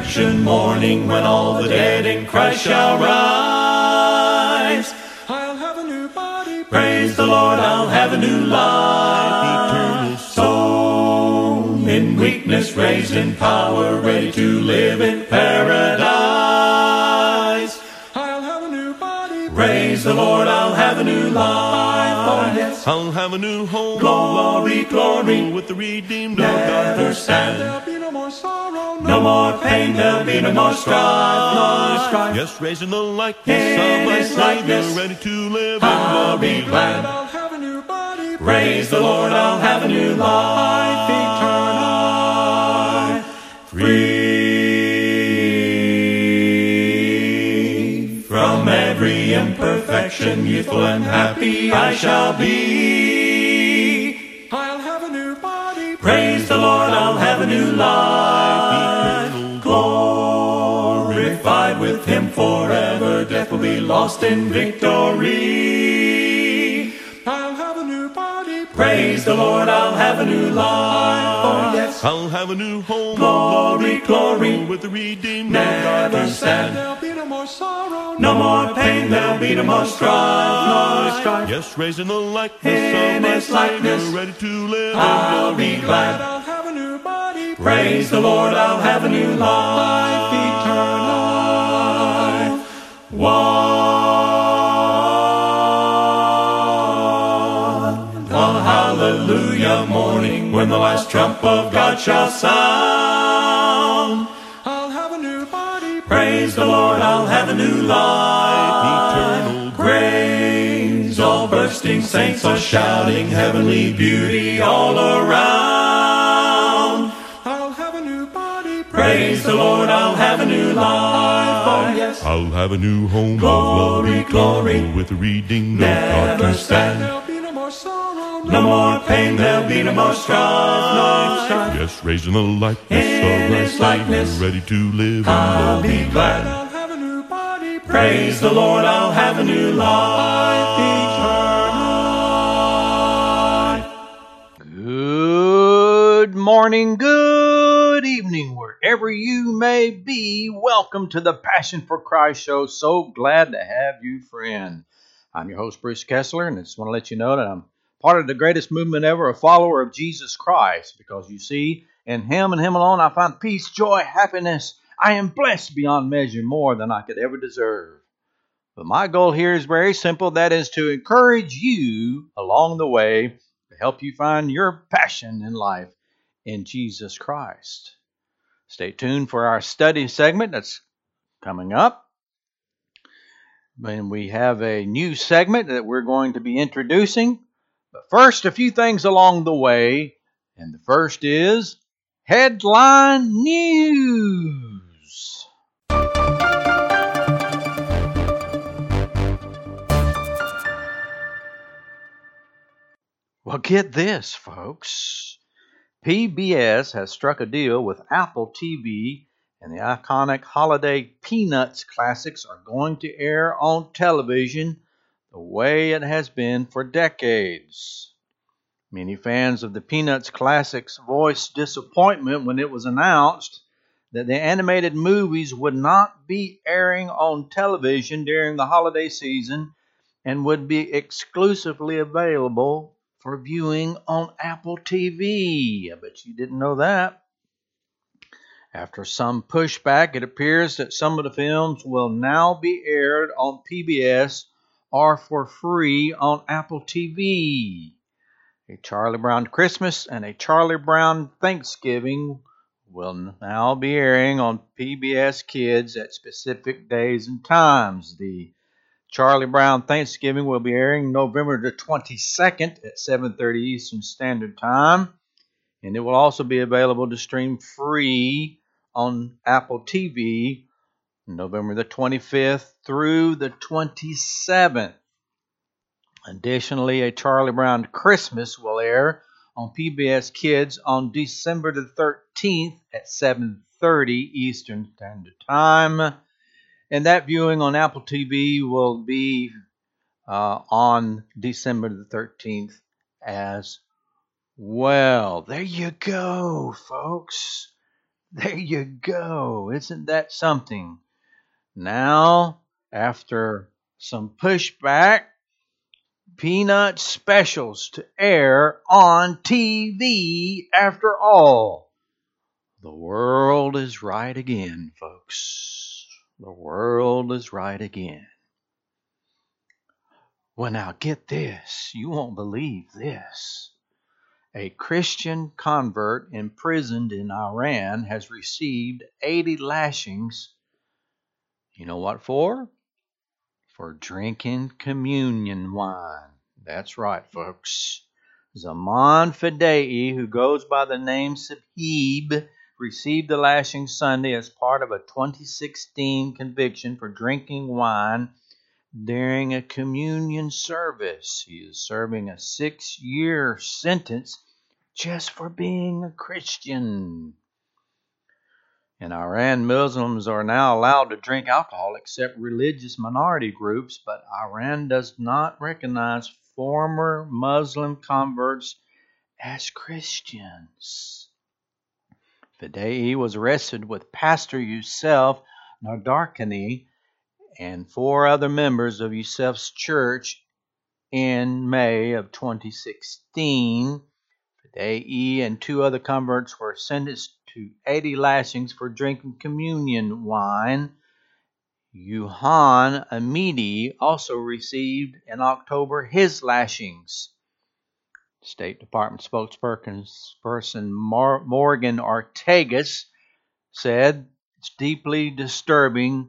resurrection morning when all the dead in Christ shall rise. I'll have a new body. Praise the Lord, I'll have a new life. Eternal soul in weakness, raised in power, ready to live in paradise. I'll have a new body. Praise the Lord, I'll have a new life. Oh, yes. I'll have a new home. Glory, glory. With the redeemed of Never God. stand. There'll be no more sorrow. No more pain, there'll be no more strife, no strife. Yes, raising the likeness In of my likeness. Savior, ready to live I'll in be glad. I'll have a new body. Praise the Lord, I'll have a new life eternal. Free from every imperfection, youthful and happy I shall be. I'll have a new body. Praise the Lord, I'll have a new life. Lost in victory. I'll have a new body. Praise the Lord, I'll have a new life. Oh, yes. I'll have a new home. Glory, glory. With the redeemed Never of God. stand. There'll be no more sorrow. No more pain, there'll be no more strife, no strife. Yes, raising the likeness In of my His likeness. Savior, ready to live I'll be glad. I'll have a new body. Praise the Lord, I'll have a new life eternal. One. A hallelujah morning when the last trump of God shall sound. I'll have a new body. Praise the Lord, I'll have a new life Eternal Praise all bursting saints are shouting heavenly beauty all around. Praise the Lord, I'll have a new life. Oh, yes. I'll have a new home Glory, of love glory. with the redeemed of Never stand. There'll be no more sorrow. No more pain, there'll be no more strife, no strife. Yes, raising the likeness In of my His Savior, likeness. ready to live I'll in be glory. glad. I'll have a new body. Praise the Lord, I'll have a new life eternal. Good morning, good evening, wherever you may be. Welcome to the Passion for Christ show. So glad to have you, friend. I'm your host, Bruce Kessler, and I just want to let you know that I'm part of the greatest movement ever, a follower of Jesus Christ, because you see, in Him and Him alone, I find peace, joy, happiness. I am blessed beyond measure more than I could ever deserve. But my goal here is very simple that is to encourage you along the way to help you find your passion in life in Jesus Christ. Stay tuned for our study segment that's coming up. And we have a new segment that we're going to be introducing. But first, a few things along the way. And the first is headline news. Well, get this, folks. PBS has struck a deal with Apple TV, and the iconic holiday Peanuts classics are going to air on television the way it has been for decades. Many fans of the Peanuts classics voiced disappointment when it was announced that the animated movies would not be airing on television during the holiday season and would be exclusively available for viewing on Apple TV. I bet you didn't know that. After some pushback, it appears that some of the films will now be aired on PBS or for free on Apple TV. A Charlie Brown Christmas and a Charlie Brown Thanksgiving will now be airing on PBS Kids at specific days and times. The Charlie Brown Thanksgiving will be airing November the 22nd at 7:30 Eastern Standard Time, and it will also be available to stream free on Apple TV November the 25th through the 27th. Additionally, a Charlie Brown Christmas will air on PBS Kids on December the 13th at 7:30 Eastern Standard Time and that viewing on Apple TV will be uh, on December the 13th as well. There you go, folks. There you go. Isn't that something? Now, after some pushback, Peanut specials to air on TV after all. The world is right again, folks. The world is right again. Well, now get this. You won't believe this. A Christian convert imprisoned in Iran has received 80 lashings. You know what for? For drinking communion wine. That's right, folks. Zaman Fadei, who goes by the name Sahib, received the lashing Sunday as part of a 2016 conviction for drinking wine during a communion service. He is serving a six year sentence just for being a Christian. In Iran, Muslims are now allowed to drink alcohol except religious minority groups, but Iran does not recognize former Muslim converts as Christians. Fadei was arrested with Pastor Youssef Nadarkhani and four other members of Youssef's church in May of 2016. Fadei and two other converts were sentenced to 80 lashings for drinking communion wine. Yuhan Amidi also received in October his lashings. State Department spokesperson Morgan Ortagus said it's deeply disturbing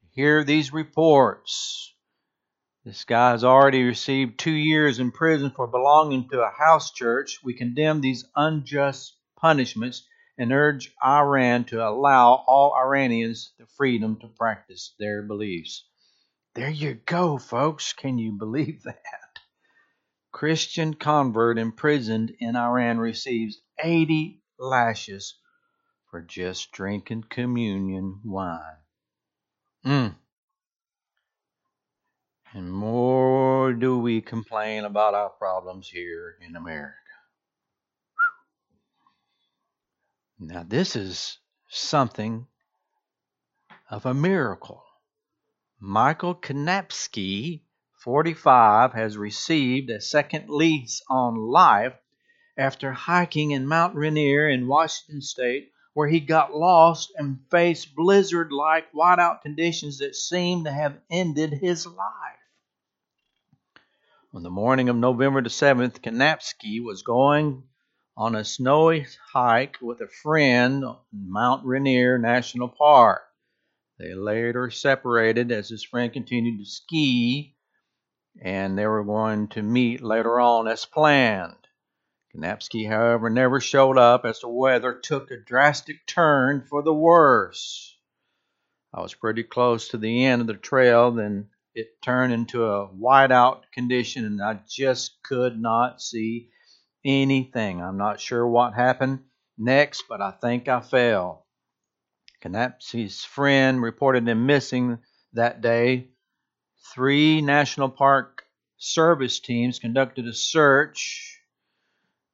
to hear these reports. This guy has already received two years in prison for belonging to a house church. We condemn these unjust punishments and urge Iran to allow all Iranians the freedom to practice their beliefs. There you go, folks. Can you believe that? Christian convert imprisoned in Iran receives 80 lashes for just drinking communion wine. Mm. And more do we complain about our problems here in America. Now, this is something of a miracle. Michael Knapsky, 45, has received a second lease on life after hiking in Mount Rainier in Washington State, where he got lost and faced blizzard like whiteout conditions that seemed to have ended his life. On the morning of November the 7th, Knapsky was going on a snowy hike with a friend in Mount Rainier National Park. They later separated as his friend continued to ski, and they were going to meet later on as planned. Knapsky, however, never showed up as the weather took a drastic turn for the worse. I was pretty close to the end of the trail, then it turned into a whiteout condition, and I just could not see anything. I'm not sure what happened next, but I think I fell. Knapsky's friend reported him missing that day. Three National Park service teams conducted a search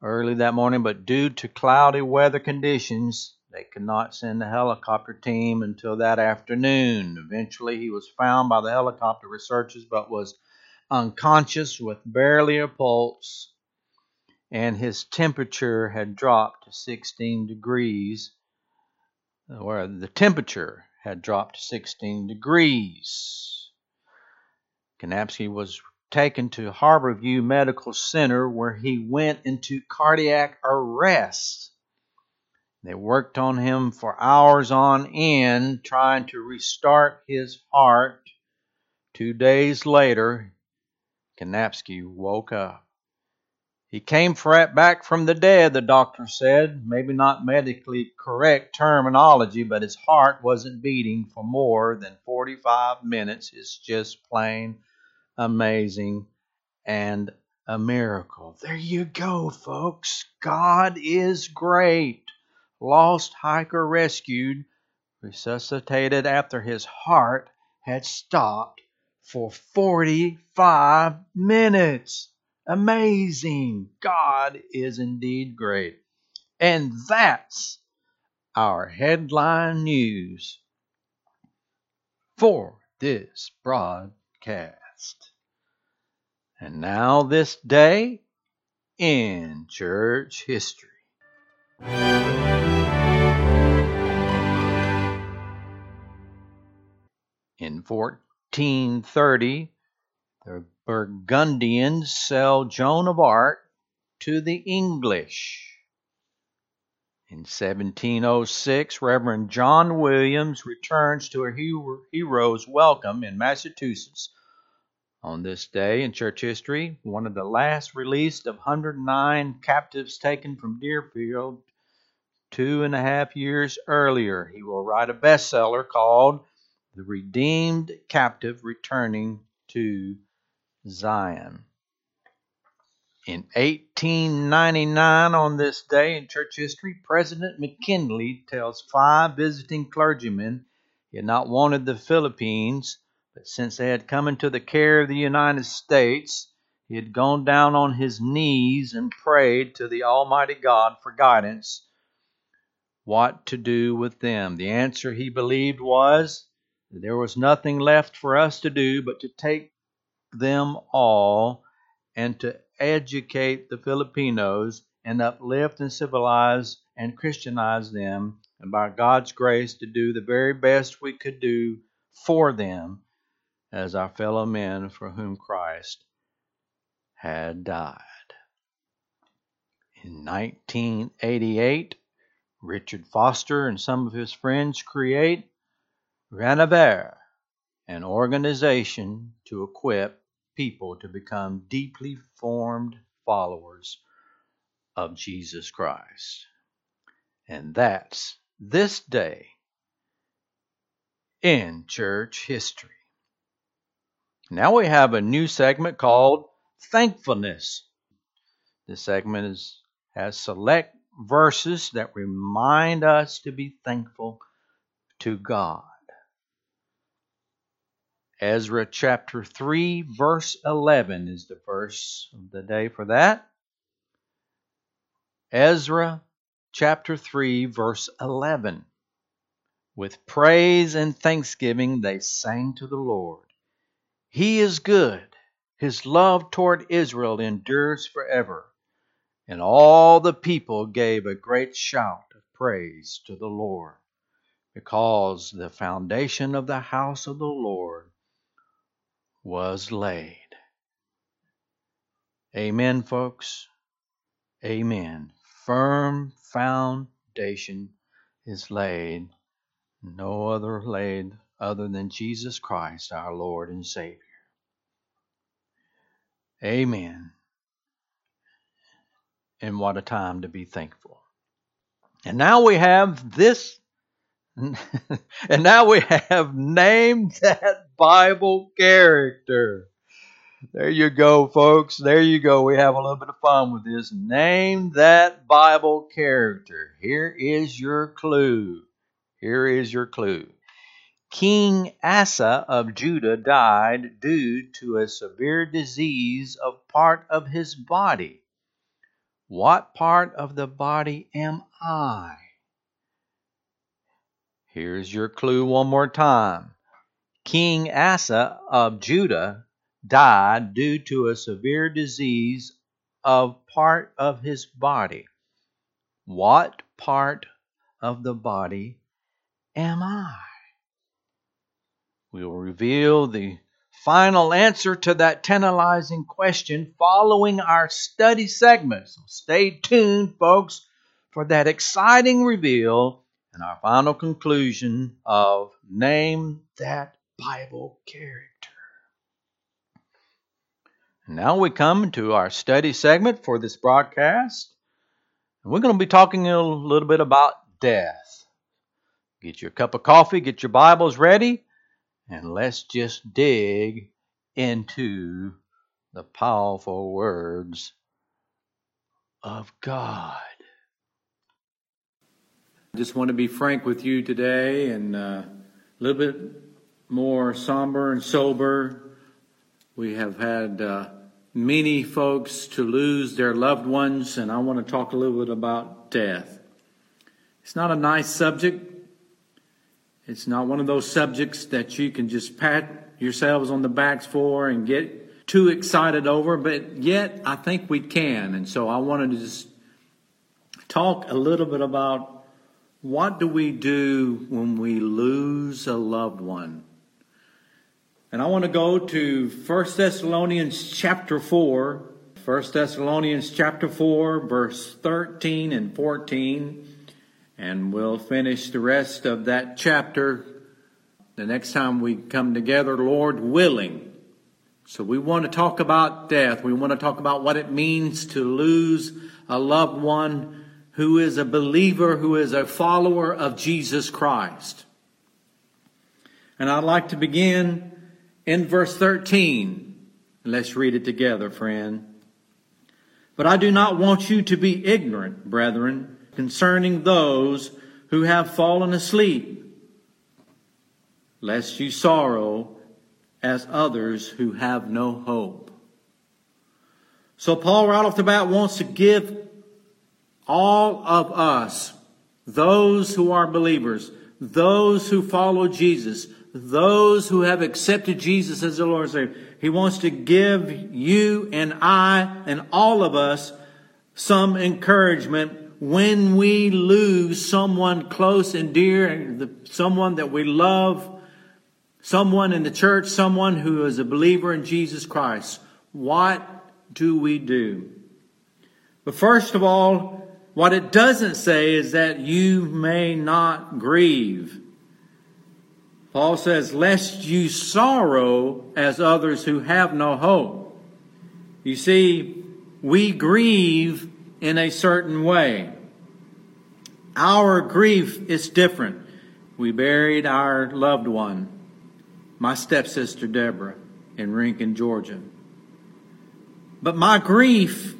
early that morning, but due to cloudy weather conditions, they could not send a helicopter team until that afternoon. Eventually, he was found by the helicopter researchers, but was unconscious with barely a pulse and his temperature had dropped to 16 degrees, or the temperature had dropped to 16 degrees. Knapsky was taken to Harborview Medical Center where he went into cardiac arrest. They worked on him for hours on end, trying to restart his heart. Two days later, Knapsky woke up. He came back from the dead, the doctor said. Maybe not medically correct terminology, but his heart wasn't beating for more than 45 minutes. It's just plain amazing and a miracle. There you go, folks. God is great. Lost hiker rescued, resuscitated after his heart had stopped for 45 minutes. Amazing. God is indeed great. And that's our headline news for this broadcast. And now, this day in church history. In 1430, the Burgundians sell Joan of Arc to the English. In 1706, Reverend John Williams returns to a hero's welcome in Massachusetts. On this day in church history, one of the last released of 109 captives taken from Deerfield two and a half years earlier. He will write a bestseller called The Redeemed Captive Returning to Zion. In 1899, on this day in church history, President McKinley tells five visiting clergymen he had not wanted the Philippines, but since they had come into the care of the United States, he had gone down on his knees and prayed to the Almighty God for guidance what to do with them. The answer he believed was that there was nothing left for us to do but to take them all and to educate the Filipinos and uplift and civilize and Christianize them, and by God's grace to do the very best we could do for them as our fellow men for whom Christ had died. In 1988, Richard Foster and some of his friends create Renovaré, an organization to equip people to become deeply formed followers of Jesus Christ. And that's this day in church history. Now we have a new segment called Thankfulness. This segment is, has select verses that remind us to be thankful to God. Ezra chapter 3, verse 11 is the verse of the day for that. Ezra chapter 3, verse 11. With praise and thanksgiving they sang to the Lord. He is good, his love toward Israel endures forever. And all the people gave a great shout of praise to the Lord, because the foundation of the house of the Lord was laid. Amen, folks. Amen. Firm foundation is laid, no other laid other than Jesus Christ, our Lord and Savior. Amen. And what a time to be thankful. And now we have this and now we have named that Bible character. There you go, folks. There you go. We have a little bit of fun with this. Name that Bible character. Here is your clue. Here is your clue. King Asa of Judah died due to a severe disease of part of his body. What part of the body am I? Here's your clue one more time. King Asa of Judah died due to a severe disease of part of his body. What part of the body am I? We will reveal the final answer to that tantalizing question following our study segment. So stay tuned, folks, for that exciting reveal and our final conclusion of Name That Bible Character. Now we come to our study segment for this broadcast. We're going to be talking a little bit about death. Get your cup of coffee, get your Bibles ready, and let's just dig into the powerful words of God. I just want to be frank with you today and uh, a little bit more somber and sober. We have had uh, many folks to lose their loved ones, and I want to talk a little bit about death. It's not a nice subject. It's not one of those subjects that you can just pat yourselves on the backs for and get too excited over, but yet I think we can. And so I wanted to just talk a little bit about what do we do when we lose a loved one? And I want to go to 1 Thessalonians chapter 4, 1 Thessalonians chapter 4, verse 13 and 14. And we'll finish the rest of that chapter the next time we come together, Lord willing. So we want to talk about death. We want to talk about what it means to lose a loved one who is a believer, who is a follower of Jesus Christ. And I'd like to begin in verse 13. Let's read it together, friend. But I do not want you to be ignorant, brethren, concerning those who have fallen asleep, lest you sorrow as others who have no hope. So Paul right off the bat wants to give all of us, those who are believers, those who follow Jesus, those who have accepted Jesus as the Lord and Savior, he wants to give you and I and all of us some encouragement when we lose someone close and dear, someone that we love, someone in the church, someone who is a believer in Jesus Christ, what do we do? But first of all, what it doesn't say is that you may not grieve. Paul says, lest you sorrow as others who have no hope. You see, we grieve in a certain way. Our grief is different. We buried our loved one, my stepsister Deborah, in Rincon, Georgia. But my grief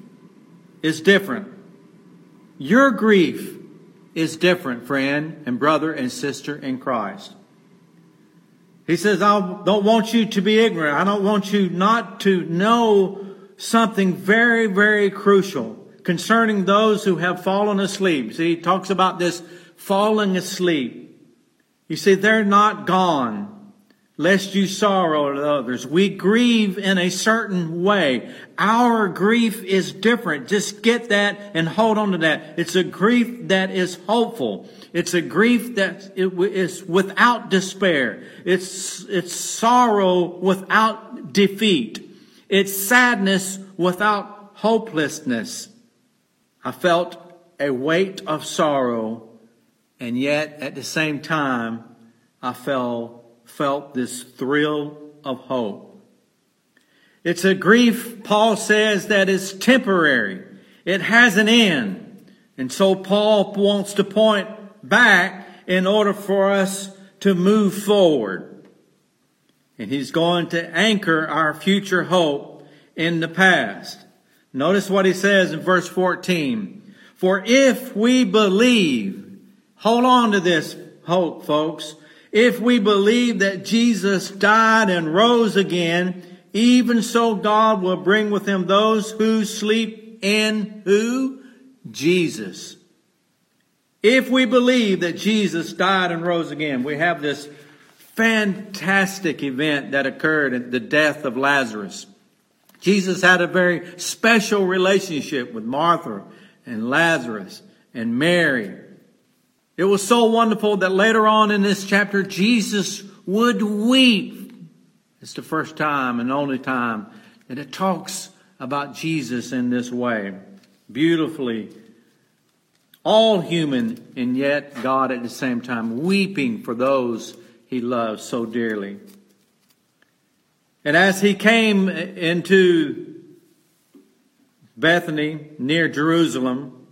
is different. Your grief is different, friend and brother and sister in Christ. He says, I don't want you to be ignorant. I don't want you not to know something very, very crucial concerning those who have fallen asleep. See, he talks about this falling asleep. You see, they're not gone lest you sorrow at others. We grieve in a certain way. Our grief is different. Just get that and hold on to that. It's a grief that is hopeful. It's a grief that is without despair. It's, it's sorrow without defeat. It's sadness without hopelessness. I felt a weight of sorrow, and yet at the same time, I felt, felt this thrill of hope. It's a grief, Paul says, that is temporary. It has an end. And so Paul wants to point back in order for us to move forward. And he's going to anchor our future hope in the past. Notice what he says in verse 14. For if we believe, hold on to this hope, folks. If we believe that Jesus died and rose again, even so God will bring with him those who sleep in who? Jesus. If we believe that Jesus died and rose again, we have this fantastic event that occurred at the death of Lazarus. Jesus had a very special relationship with Martha and Lazarus and Mary. It was so wonderful that later on in this chapter, Jesus would weep. It's the first time and only time that it talks about Jesus in this way. Beautifully. All human and yet God at the same time weeping for those he loves so dearly. And as he came into Bethany near Jerusalem,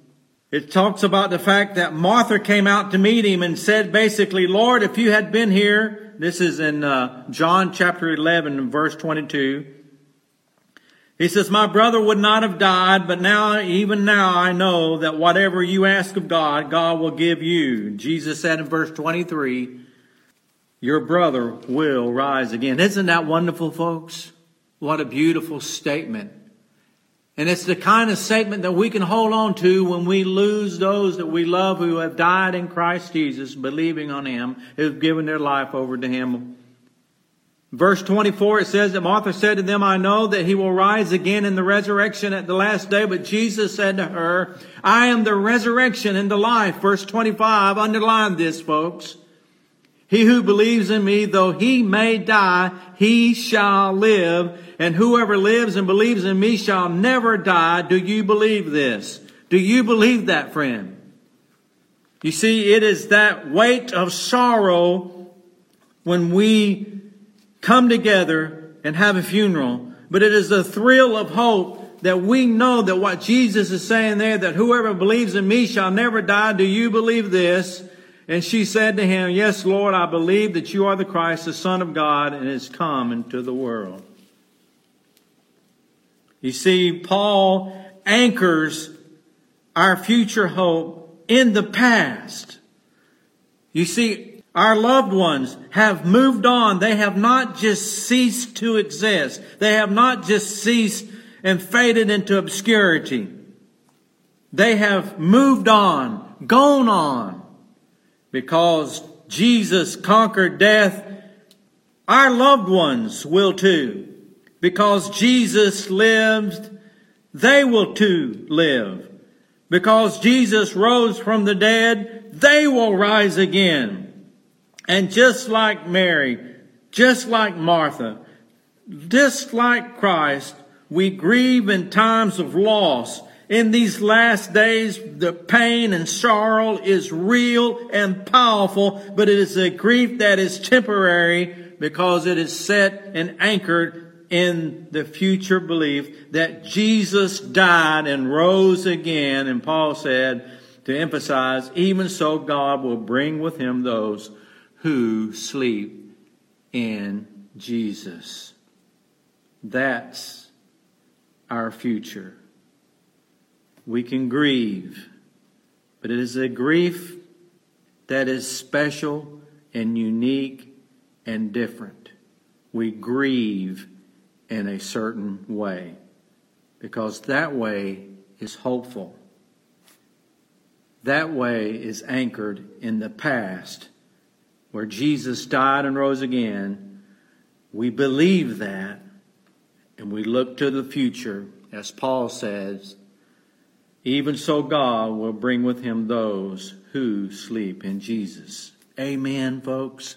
it talks about the fact that Martha came out to meet him and said basically, Lord, if you had been here, this is in uh, John chapter 11 verse 22. He says, my brother would not have died, but now, even now I know that whatever you ask of God, God will give you. Jesus said in verse 23, your brother will rise again. Isn't that wonderful, folks? What a beautiful statement. And it's the kind of statement that we can hold on to when we lose those that we love who have died in Christ Jesus, believing on Him, who've given their life over to Him. Verse 24, it says that Martha said to them, I know that He will rise again in the resurrection at the last day. But Jesus said to her, I am the resurrection and the life. Verse 25, underline this, folks. He who believes in me, though he may die, he shall live. And whoever lives and believes in me shall never die. Do you believe this? Do you believe that, friend? You see, it is that weight of sorrow when we come together and have a funeral, but it is the thrill of hope that we know that what Jesus is saying there, that whoever believes in me shall never die. Do you believe this? And she said to him, Yes, Lord, I believe that you are the Christ, the Son of God, and is come into the world. You see, Paul anchors our future hope in the past. You see, our loved ones have moved on. They have not just ceased to exist. They have not just ceased and faded into obscurity. They have moved on, gone on because Jesus conquered death, our loved ones will too. Because Jesus lived, they will too live. Because Jesus rose from the dead, they will rise again. And just like Mary, just like Martha, just like Christ, we grieve in times of loss in these last days, the pain and sorrow is real and powerful, but it is a grief that is temporary because it is set and anchored in the future belief that Jesus died and rose again. And Paul said to emphasize, even so God will bring with him those who sleep in Jesus. That's our future we can grieve, but it is a grief that is special and unique and different. We grieve in a certain way because that way is hopeful. That way is anchored in the past where Jesus died and rose again. We believe that and we look to the future, as Paul says, even so, God will bring with him those who sleep in Jesus. Amen, folks.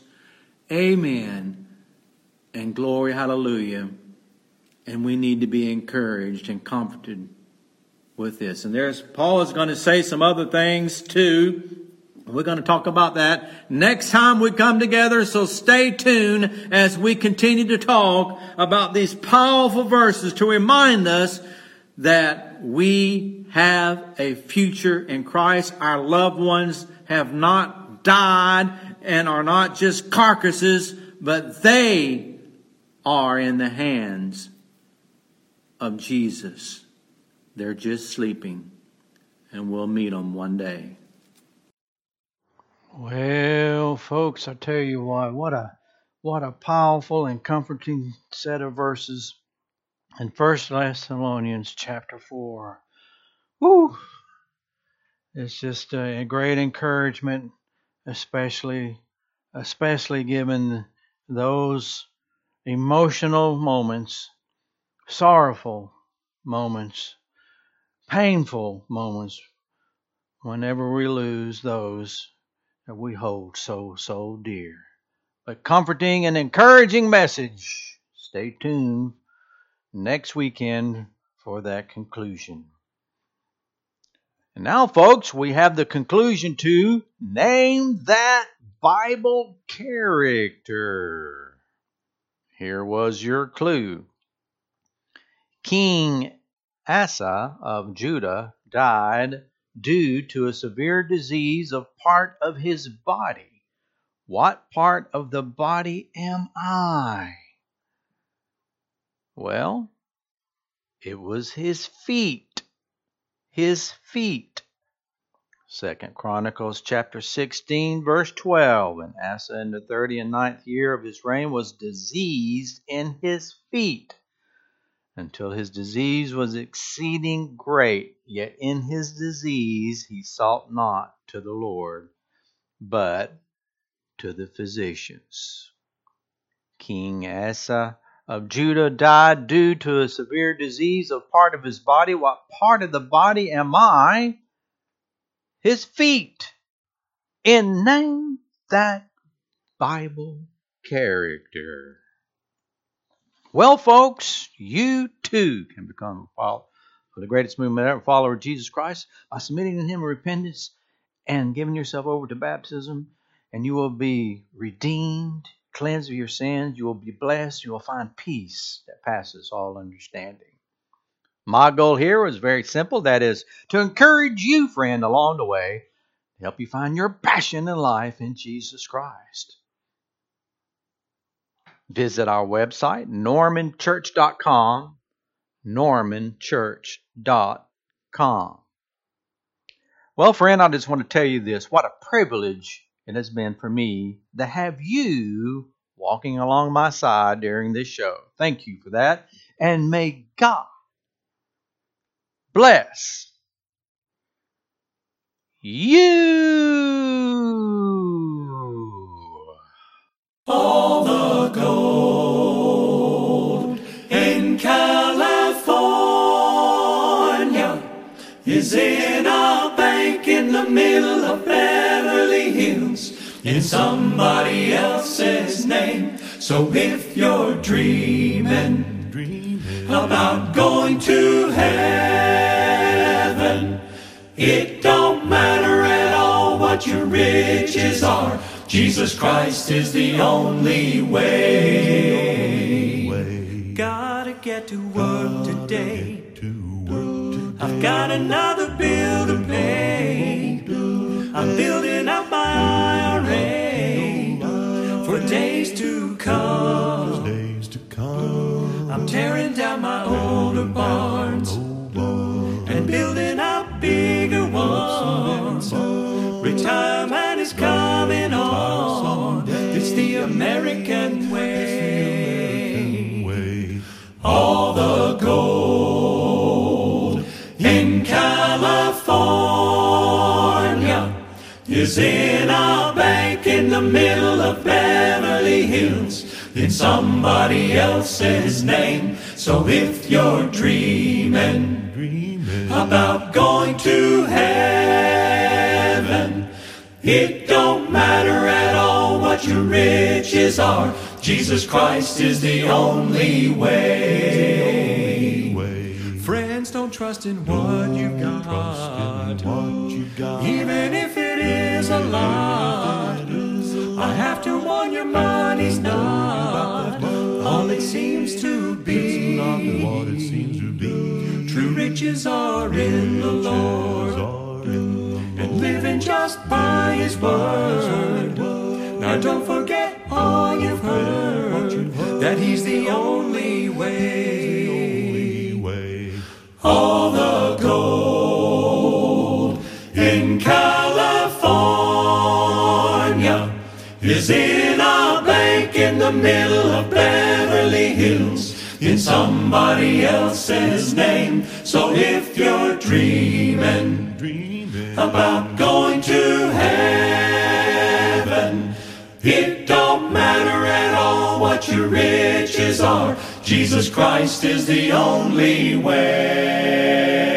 Amen. And glory, hallelujah. And we need to be encouraged and comforted with this. And there's, Paul is going to say some other things too. We're going to talk about that next time we come together. So stay tuned as we continue to talk about these powerful verses to remind us that we have a future in Christ. Our loved ones have not died and are not just carcasses, but they are in the hands of Jesus. They're just sleeping, and we'll meet them one day. Well, folks, I tell you what, what a what a powerful and comforting set of verses in First Thessalonians chapter four. Woo! It's just a great encouragement, especially especially given those emotional moments, sorrowful moments, painful moments whenever we lose those that we hold so, so dear. But comforting and encouraging message. Stay tuned next weekend for that conclusion. And now, folks, we have the conclusion to name that Bible character. Here was your clue. King Asa of Judah died due to a severe disease of part of his body. What part of the body am I? Well, it was his feet his feet. Second Chronicles chapter 16 verse 12 and Asa in the 30 and ninth year of his reign was diseased in his feet. until his disease was exceeding great. Yet in his disease he sought not to the Lord, but to the physicians. King Asa of Judah died due to a severe disease of part of his body. What part of the body am I? His feet. In name that Bible character. Well, folks, you too can become a follower for the greatest movement ever, follower of Jesus Christ, by submitting to Him in repentance and giving yourself over to baptism, and you will be redeemed, cleansed of your sins. You will be blessed. You will find peace that passes all understanding. My goal here was very simple that is, to encourage you, friend, along the way, to help you find your passion in life in Jesus Christ. Visit our website, normanchurch.com, normanchurch.com. Well, friend, I just want to tell you this. What a privilege it has been for me to have you walking along my side during this show. Thank you for that. And may God bless you. All the gold in California is in middle of Beverly Hills in somebody else's name. So if you're dreaming about going to heaven, it don't matter at all what your riches are. Jesus Christ is the only way. Gotta get to work today. I've got another bill. I'm building up my IRA for days to come. Days to come. I'm tearing down my older barns and building up bigger ones. Retirement is coming on. It's the American way. Way. All the gold in California is in a bank in the middle of Beverly Hills in somebody else's name. So if you're dreaming Dreaming. about going to heaven, it don't matter at all what your riches are. Jesus Christ is the only way. Way. Friends, don't trust in what you got. Trust in what you got. Even if it is a lot. I have to warn you, money's not all it seems to be. Not what it seems to be. True riches are in the Lord. And living just by His word. Now don't forget all you've heard, that He's the only way. way. all the is in a bank in the middle of Beverly Hills in somebody else's name. So if you're dreaming Dreaming. about going to heaven. It don't matter at all what your riches are. Jesus Christ is the only way.